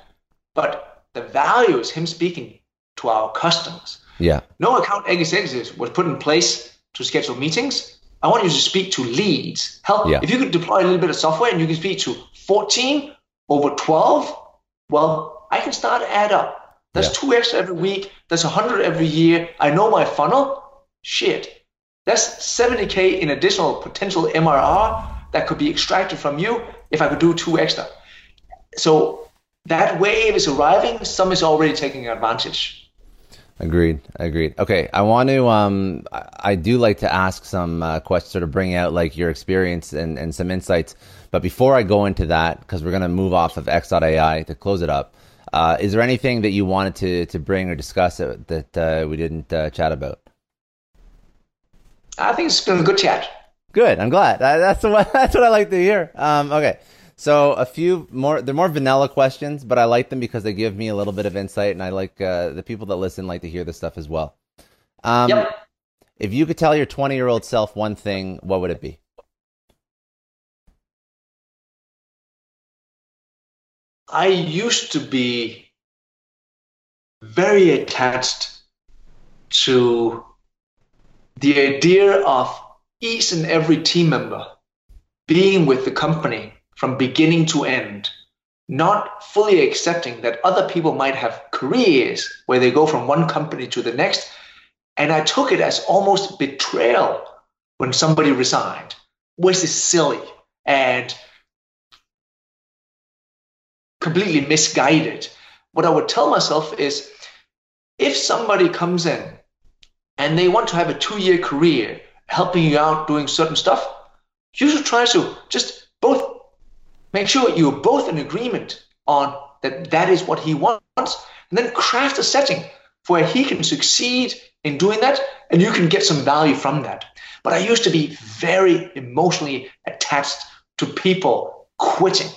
but the value is him speaking to our customers. Yeah. No account executive was put in place to schedule meetings. I want you to speak to leads. Help yeah. if you could deploy a little bit of software and you can speak to 14 over 12, well, I can start to add up. That's yeah. two extra every week. That's 100 every year. I know my funnel. Shit. That's 70K in additional potential MRR that could be extracted from you if I could do two extra. So that wave is arriving. Some is already taking advantage. Agreed. Agreed. Okay, I want to. Um, I do like to ask some uh, questions, sort of bring out like your experience and, and some insights. But before I go into that, because we're going to move off of X.AI to close it up, uh, is there anything that you wanted to to bring or discuss that, that uh, we didn't uh, chat about? I think it's been a good chat. Good. I'm glad. That's what that's what I like to hear. Um, okay. So a few more. They're more vanilla questions, but I like them because they give me a little bit of insight, and I like uh, the people that listen like to hear this stuff as well. Um, yep. If you could tell your 20 year old self one thing, what would it be? I used to be very attached to the idea of each and every team member being with the company from beginning to end, not fully accepting that other people might have careers where they go from one company to the next. And I took it as almost betrayal when somebody resigned, which is silly and completely misguided. What I would tell myself is if somebody comes in and they want to have a two year career helping you out doing certain stuff, you should try to just both make sure you're both in agreement on that that is what he wants, and then craft a setting where he can succeed in doing that and you can get some value from that. But I used to be very emotionally attached to people quitting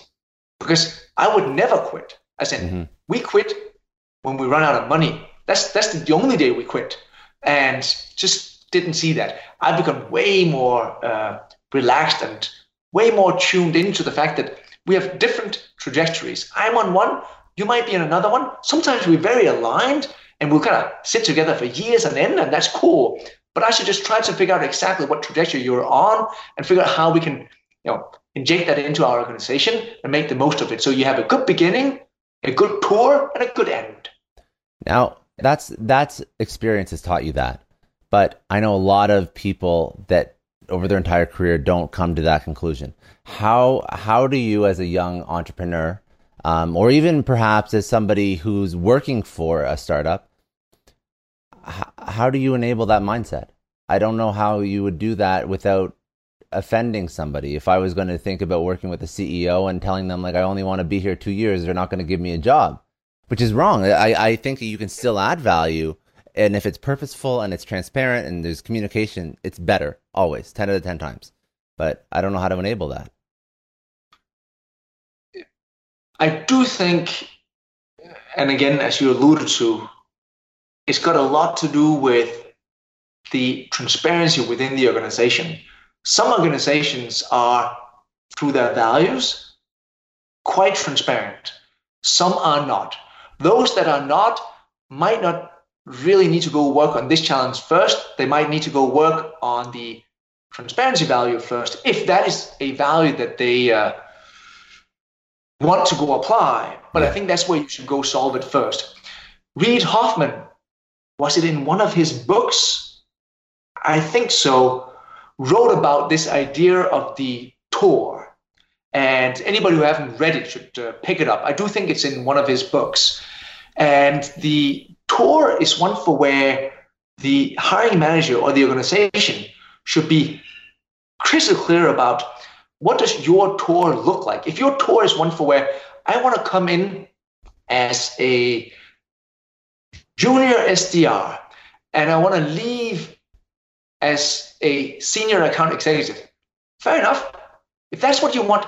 because I would never quit. I said, mm-hmm. we quit when we run out of money. That's that's the only day we quit and just didn't see that. I've become way more uh, relaxed and way more tuned into the fact that we have different trajectories. I'm on one, you might be on another one. Sometimes we're very aligned and we'll kind of sit together for years and end, and that's cool. But I should just try to figure out exactly what trajectory you're on and figure out how we can, you know, inject that into our organization and make the most of it. So you have a good beginning, a good tour, and a good end. Now, that's that's experience has taught you that. But I know a lot of people that over their entire career don't come to that conclusion. How how do you, as a young entrepreneur, um, or even perhaps as somebody who's working for a startup, h- how do you enable that mindset? I don't know how you would do that without offending somebody. If I was going to think about working with a CEO and telling them like I only want to be here two years, they're not going to give me a job which is wrong. I, I think you can still add value. And if it's purposeful and it's transparent and there's communication, it's better always, 10 out of 10 times. But I don't know how to enable that. I do think, and again, as you alluded to, it's got a lot to do with the transparency within the organization. Some organizations are, through their values, quite transparent. Some are not. Those that are not might not really need to go work on this challenge first. They might need to go work on the transparency value first, if that is a value that they uh, want to go apply. But I think that's where you should go solve it first. Reid Hoffman, was it in one of his books? I think so. Wrote about this idea of the tour. And anybody who haven't read it should uh, pick it up. I do think it's in one of his books. And the tour is one for where the hiring manager or the organization should be crystal clear about what does your tour look like. If your tour is one for where I want to come in as a junior SDR and I want to leave as a senior account executive, fair enough. If that's what you want,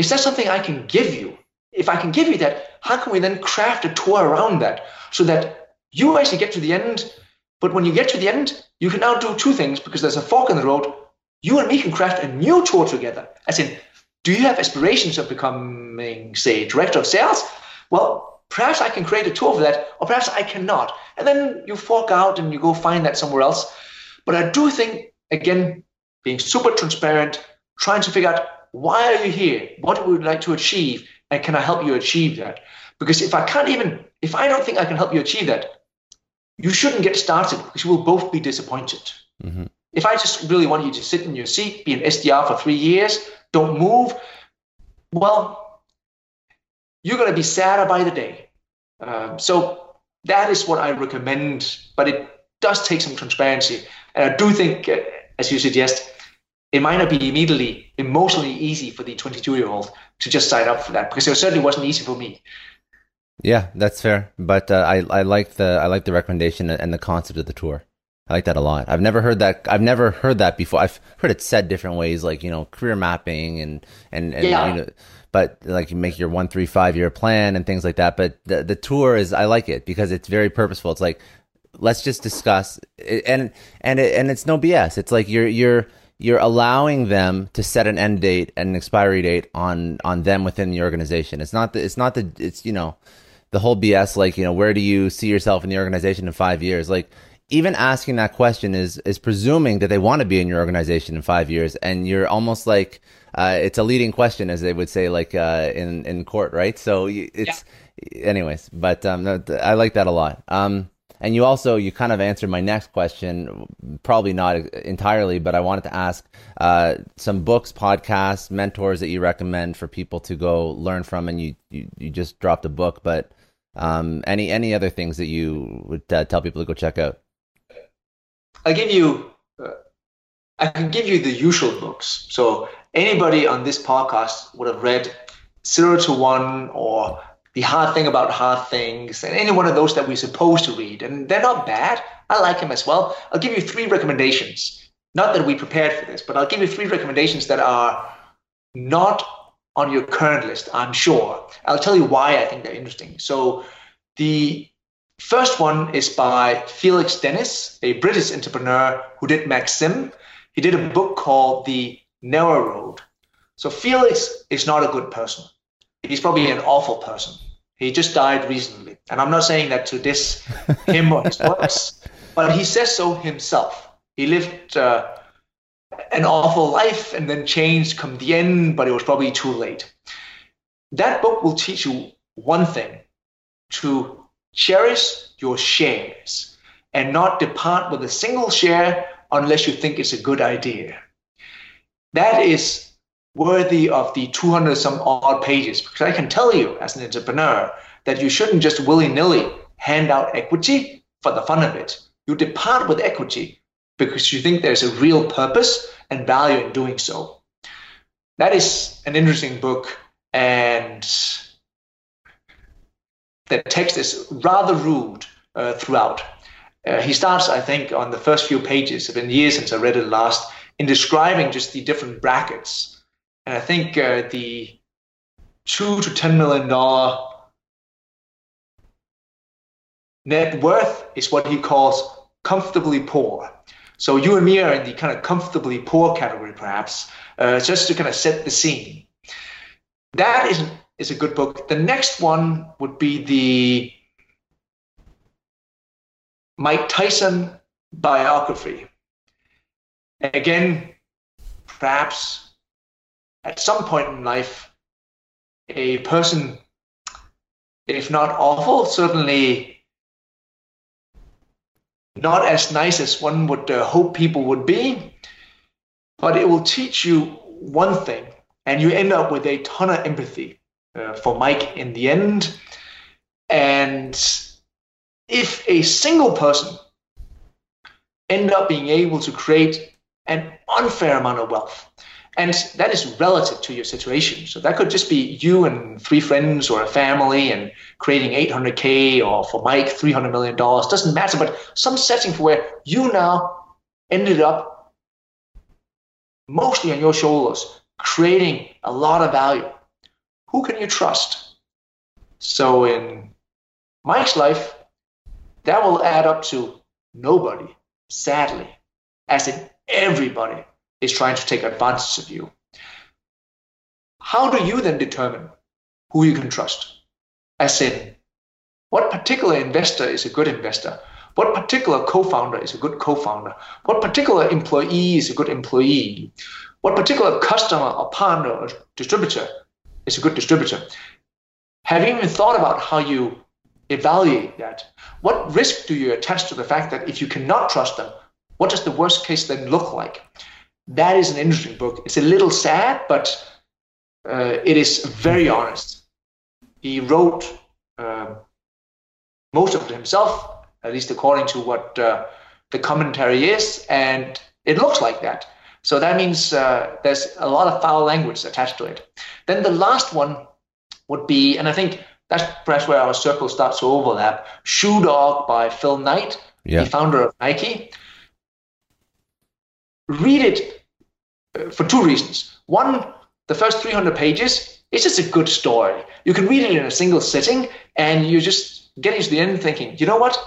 is that something I can give you? If I can give you that, how can we then craft a tour around that so that you actually get to the end? But when you get to the end, you can now do two things because there's a fork in the road. You and me can craft a new tour together. As in, do you have aspirations of becoming, say, director of sales? Well, perhaps I can create a tour for that, or perhaps I cannot. And then you fork out and you go find that somewhere else. But I do think, again, being super transparent, trying to figure out why are you here? What would you like to achieve? And can I help you achieve that? Because if I can't even, if I don't think I can help you achieve that, you shouldn't get started because you will both be disappointed. Mm-hmm. If I just really want you to sit in your seat, be an SDR for three years, don't move, well, you're going to be sadder by the day. Um, so that is what I recommend, but it does take some transparency. And I do think, uh, as you suggest, it might not be immediately emotionally easy for the 22 year old to just sign up for that because it certainly wasn't easy for me. Yeah, that's fair. But uh, I I like the I like the recommendation and the concept of the tour. I like that a lot. I've never heard that. I've never heard that before. I've heard it said different ways, like you know, career mapping and and, and yeah. you know, but like you make your one three five year plan and things like that. But the the tour is I like it because it's very purposeful. It's like let's just discuss and and it, and it's no BS. It's like you're you're you're allowing them to set an end date and an expiry date on on them within the organization. It's not the it's not the it's you know the whole BS like you know where do you see yourself in the organization in five years like even asking that question is is presuming that they want to be in your organization in five years and you're almost like uh, it's a leading question as they would say like uh, in in court right so it's yeah. anyways but um, I like that a lot um, and you also you kind of answered my next question, probably not entirely, but I wanted to ask uh, some books, podcasts, mentors that you recommend for people to go learn from. And you you, you just dropped a book, but um, any any other things that you would uh, tell people to go check out? I'll give you. Uh, I can give you the usual books. So anybody on this podcast would have read Zero to One or the hard thing about hard things, and any one of those that we're supposed to read. And they're not bad. I like him as well. I'll give you three recommendations. Not that we prepared for this, but I'll give you three recommendations that are not on your current list, I'm sure. I'll tell you why I think they're interesting. So the first one is by Felix Dennis, a British entrepreneur who did Maxim. He did a book called The Narrow Road. So Felix is not a good person he's probably an awful person. He just died recently. And I'm not saying that to diss him or his works, but he says so himself. He lived uh, an awful life and then changed come the end, but it was probably too late. That book will teach you one thing to cherish your shares and not depart with a single share unless you think it's a good idea. That is worthy of the 200 some odd pages because I can tell you as an entrepreneur that you shouldn't just willy nilly hand out equity for the fun of it. You depart with equity because you think there's a real purpose and value in doing so. That is an interesting book, and the text is rather rude uh, throughout. Uh, he starts, I think, on the first few pages. It's been years since I read it last, in describing just the different brackets and I think uh, the two to ten million dollar net worth is what he calls comfortably poor. So you and me are in the kind of comfortably poor category, perhaps, uh, just to kind of set the scene. That is is a good book. The next one would be the Mike Tyson biography. Again, perhaps at some point in life, a person, if not awful, certainly not as nice as one would uh, hope people would be, but it will teach you one thing, and you end up with a ton of empathy uh, for Mike in the end. And if a single person end up being able to create an unfair amount of wealth, and that is relative to your situation. So that could just be you and three friends or a family and creating 800K or for Mike, $300 million. Doesn't matter, but some setting for where you now ended up mostly on your shoulders, creating a lot of value. Who can you trust? So in Mike's life, that will add up to nobody, sadly, as in everybody is trying to take advantage of you. How do you then determine who you can trust? As in, what particular investor is a good investor? What particular co founder is a good co founder? What particular employee is a good employee? What particular customer or partner or distributor is a good distributor? Have you even thought about how you evaluate that? What risk do you attach to the fact that if you cannot trust them, what does the worst case then look like? That is an interesting book. It's a little sad, but uh, it is very honest. He wrote uh, most of it himself, at least according to what uh, the commentary is, and it looks like that. So that means uh, there's a lot of foul language attached to it. Then the last one would be, and I think that's perhaps where our circle starts to overlap Shoe Dog by Phil Knight, yeah. the founder of Nike. Read it Uh, for two reasons. One, the first 300 pages is just a good story. You can read it in a single sitting, and you're just getting to the end thinking, you know what?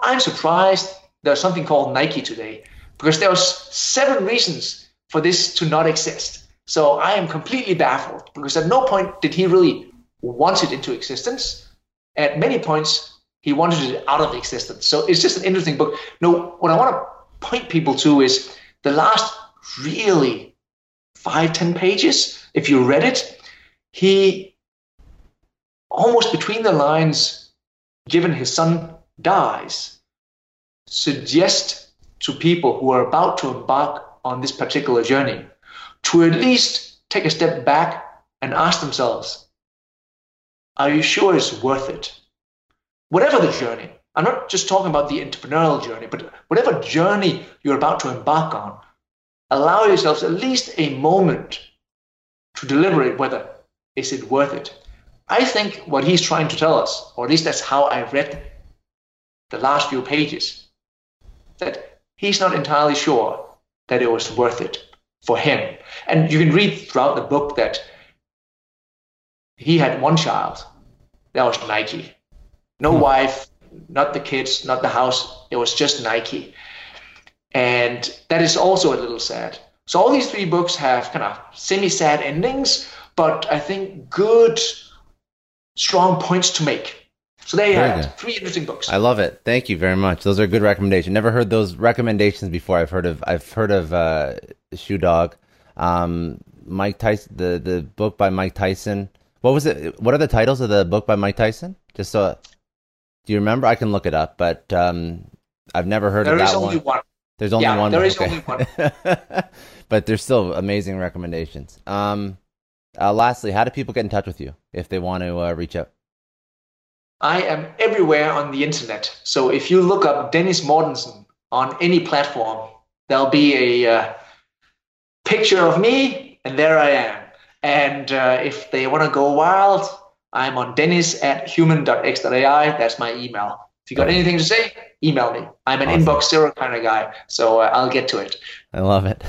I'm surprised there's something called Nike today because there are seven reasons for this to not exist. So I am completely baffled because at no point did he really want it into existence. At many points, he wanted it out of existence. So it's just an interesting book. No, what I want to point people to is the last really five, ten pages. If you read it, he almost between the lines, given his son dies, suggest to people who are about to embark on this particular journey to at least take a step back and ask themselves, are you sure it's worth it? Whatever the journey, I'm not just talking about the entrepreneurial journey, but whatever journey you're about to embark on, allow yourselves at least a moment to deliberate whether is it worth it. I think what he's trying to tell us, or at least that's how I read the last few pages, that he's not entirely sure that it was worth it for him. And you can read throughout the book that he had one child. That was Nike. No hmm. wife, not the kids, not the house. It was just Nike. And that is also a little sad. So all these three books have kind of semi-sad endings, but I think good, strong points to make. So there you have. Three interesting books. I love it. Thank you very much. Those are good recommendations. Never heard those recommendations before. I've heard of I've heard of uh, Shoe Dog, um, Mike Tyson, the the book by Mike Tyson. What was it? What are the titles of the book by Mike Tyson? Just so, do you remember? I can look it up, but um, I've never heard there of that one. one. There's only yeah, one. There is okay. only one. but there's still amazing recommendations. Um, uh, lastly, how do people get in touch with you if they want to uh, reach out? I am everywhere on the internet. So if you look up Dennis Mortensen on any platform, there'll be a uh, picture of me, and there I am. And uh, if they want to go wild, I'm on dennis at human.x.ai. That's my email. If you got anything to say, email me. I'm an awesome. inbox zero kind of guy, so uh, I'll get to it. I love it.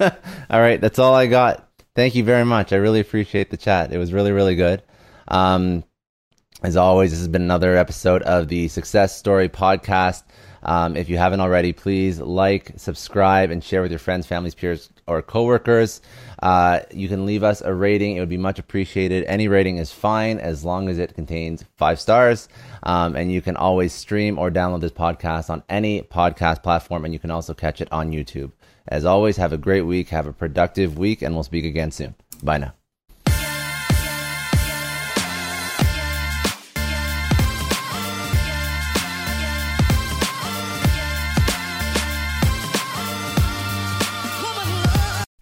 all right, that's all I got. Thank you very much. I really appreciate the chat. It was really, really good. Um, as always, this has been another episode of the Success Story Podcast. Um, if you haven't already, please like, subscribe, and share with your friends, families, peers, or coworkers. Uh, you can leave us a rating; it would be much appreciated. Any rating is fine as long as it contains five stars. Um, and you can always stream or download this podcast on any podcast platform, and you can also catch it on YouTube. As always, have a great week, have a productive week, and we'll speak again soon. Bye now.